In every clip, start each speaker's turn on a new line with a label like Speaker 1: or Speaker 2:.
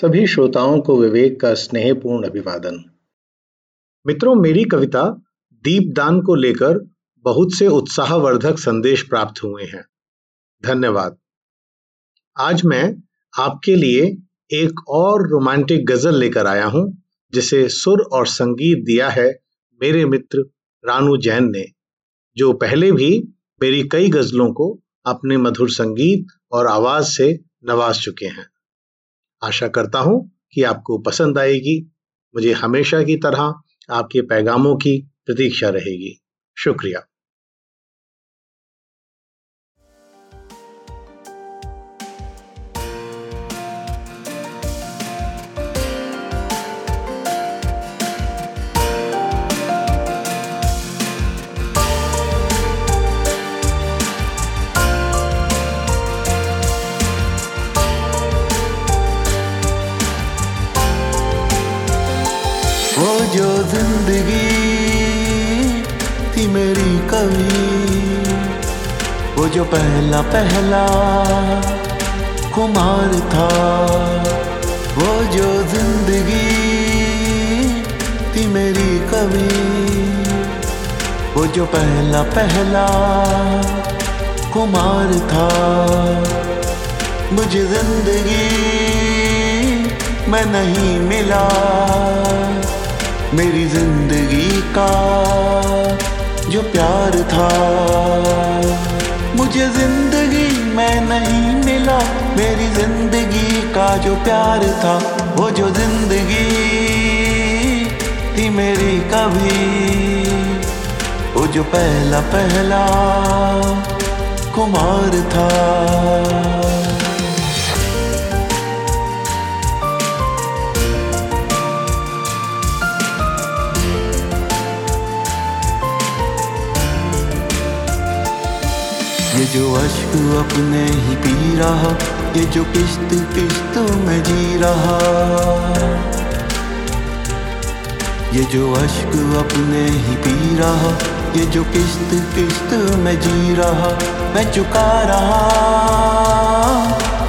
Speaker 1: सभी श्रोताओं को विवेक का स्नेहपूर्ण अभिवादन। मित्रों, मेरी कविता दीपदान को लेकर बहुत से उत्साहवर्धक संदेश प्राप्त हुए हैं। धन्यवाद। आज मैं आपके लिए एक और रोमांटिक गज़ल लेकर आया हूँ, जिसे सुर और संगीत दिया है मेरे मित्र रानू जैन ने, जो पहले भी मेरी कई गजलों को अपने मधुर संगीत और आवाज़ से नवाज़ चुके हैं। आशा करता हूँ कि आपको पसंद आएगी। मुझे हमेशा की तरह आपके पैगामों की प्रतीक्षा रहेगी। शुक्रिया।
Speaker 2: जो ज़िंदगी थी मेरी कभी, वो जो पहला पहला कुमार था, वो जो ज़िंदगी थी मेरी कभी, वो जो पहला पहला कुमार था। मुझे ज़िंदगी मैं नहीं मिला। मेरी ज़िंदगी का जो प्यार था। मुझे ज़िंदगी में नहीं मिला। मेरी ज़िंदगी का जो प्यार था, वो जो ज़िंदगी थी मेरी कभी। वो जो पहला पहला कुमार था। ये जो अश्क अपने ही पी रहा, ये जो किस्त किश्त में जी रहा। ये जो अश्क अपने ही पी रहा, ये जो किश्त किस्त में जी रहा, मैं चुका रहा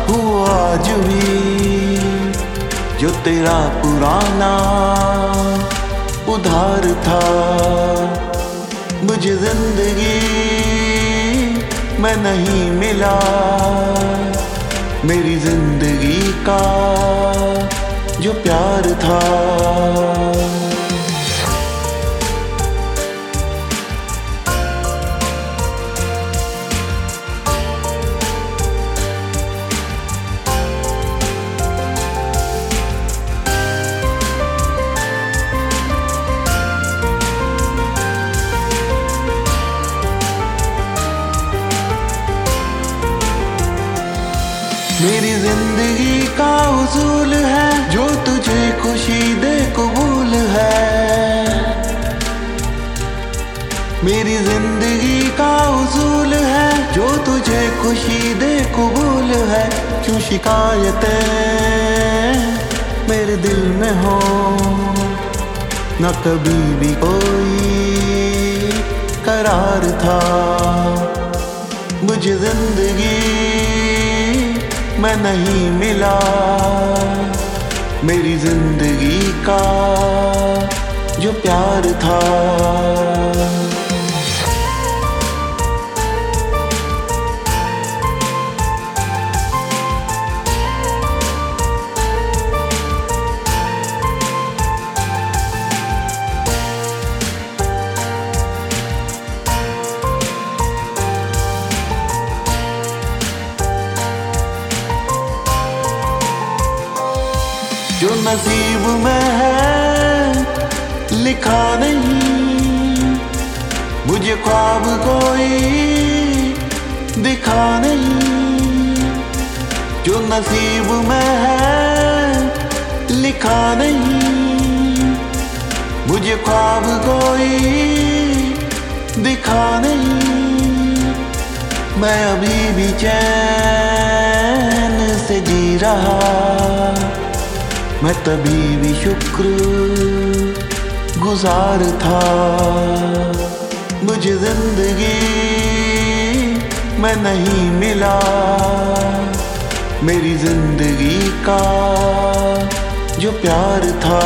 Speaker 2: हूँ आज भी। जो तेरा पुराना उधार था, मुझे ज़िंदगी मैं नहीं मिला। मेरी ज़िंदगी का जो प्यार था। मेरी ज़िंदगी का उसूल है, जो तुझे खुशी दे कबूल है। मेरी ज़िंदगी का उसूल है, जो तुझे खुशी दे कबूल है। क्यों शिकायतें मेरे दिल में हो, न कभी भी कोई करार था। मुझे ज़िंदगी मैं नहीं मिला। मेरी ज़िंदगी का जो प्यार था। मुझे ख्वाब कोई दिखा नहीं। जो नसीब में है, लिखा नहीं। मुझे ख्वाब कोई दिखा नहीं। मैं अभी भी चैन से जी रहा। मैं तभी भी शुक्र गुजार था। मुझे ज़िंदगी मैं नहीं मिला। मेरी ज़िंदगी का जो प्यार था।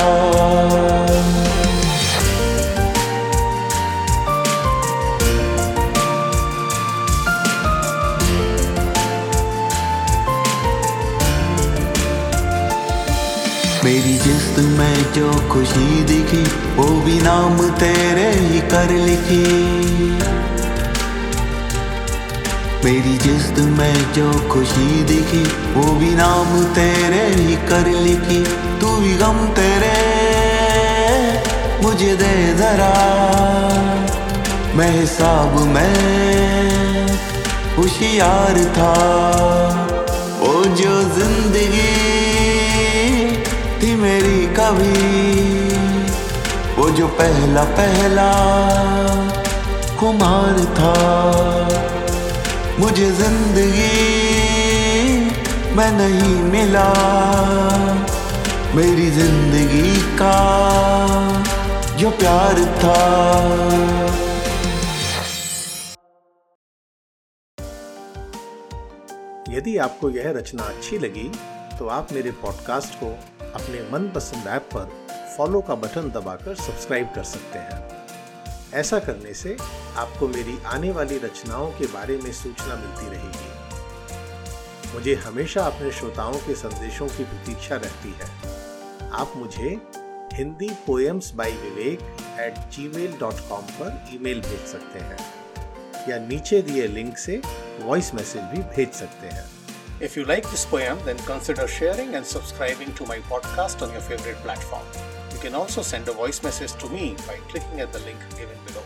Speaker 2: मेरी जिस्म में जो खुशी दिखी, वो भी नाम तेरे ही कर लिखी। मेरी जिस्म में जो खुशी दिखी, वो भी नाम तेरे ही कर लिखी। तू भी गम तेरे, मुझे दे जरा। मैं हिसाब में होशियार था, वो जो ज़िंदगी मेरी कभी वो जो पहला पहला कुमार था। मुझे ज़िंदगी मैं नहीं मिला। मेरी ज़िंदगी का जो प्यार था।
Speaker 1: यदि आपको यह रचना अच्छी लगी तो आप मेरे पॉडकास्ट को अपने मनपसंद ऐप पर फॉलो का बटन दबाकर सब्सक्राइब कर सकते हैं। ऐसा करने से आपको मेरी आने वाली रचनाओं के बारे में सूचना मिलती रहेगी। मुझे हमेशा अपने श्रोताओं के संदेशों की प्रतीक्षा रहती है। आप मुझे Hindi poems by Vivek at Gmail dot com पर ईमेल भेज सकते हैं या नीचे दिए लिंक से वॉइस मैसेज भी भेज सकते हैं। If you like this poem, then consider sharing and subscribing to my podcast on your favorite platform. You can also send a voice message to me by clicking at the link given below.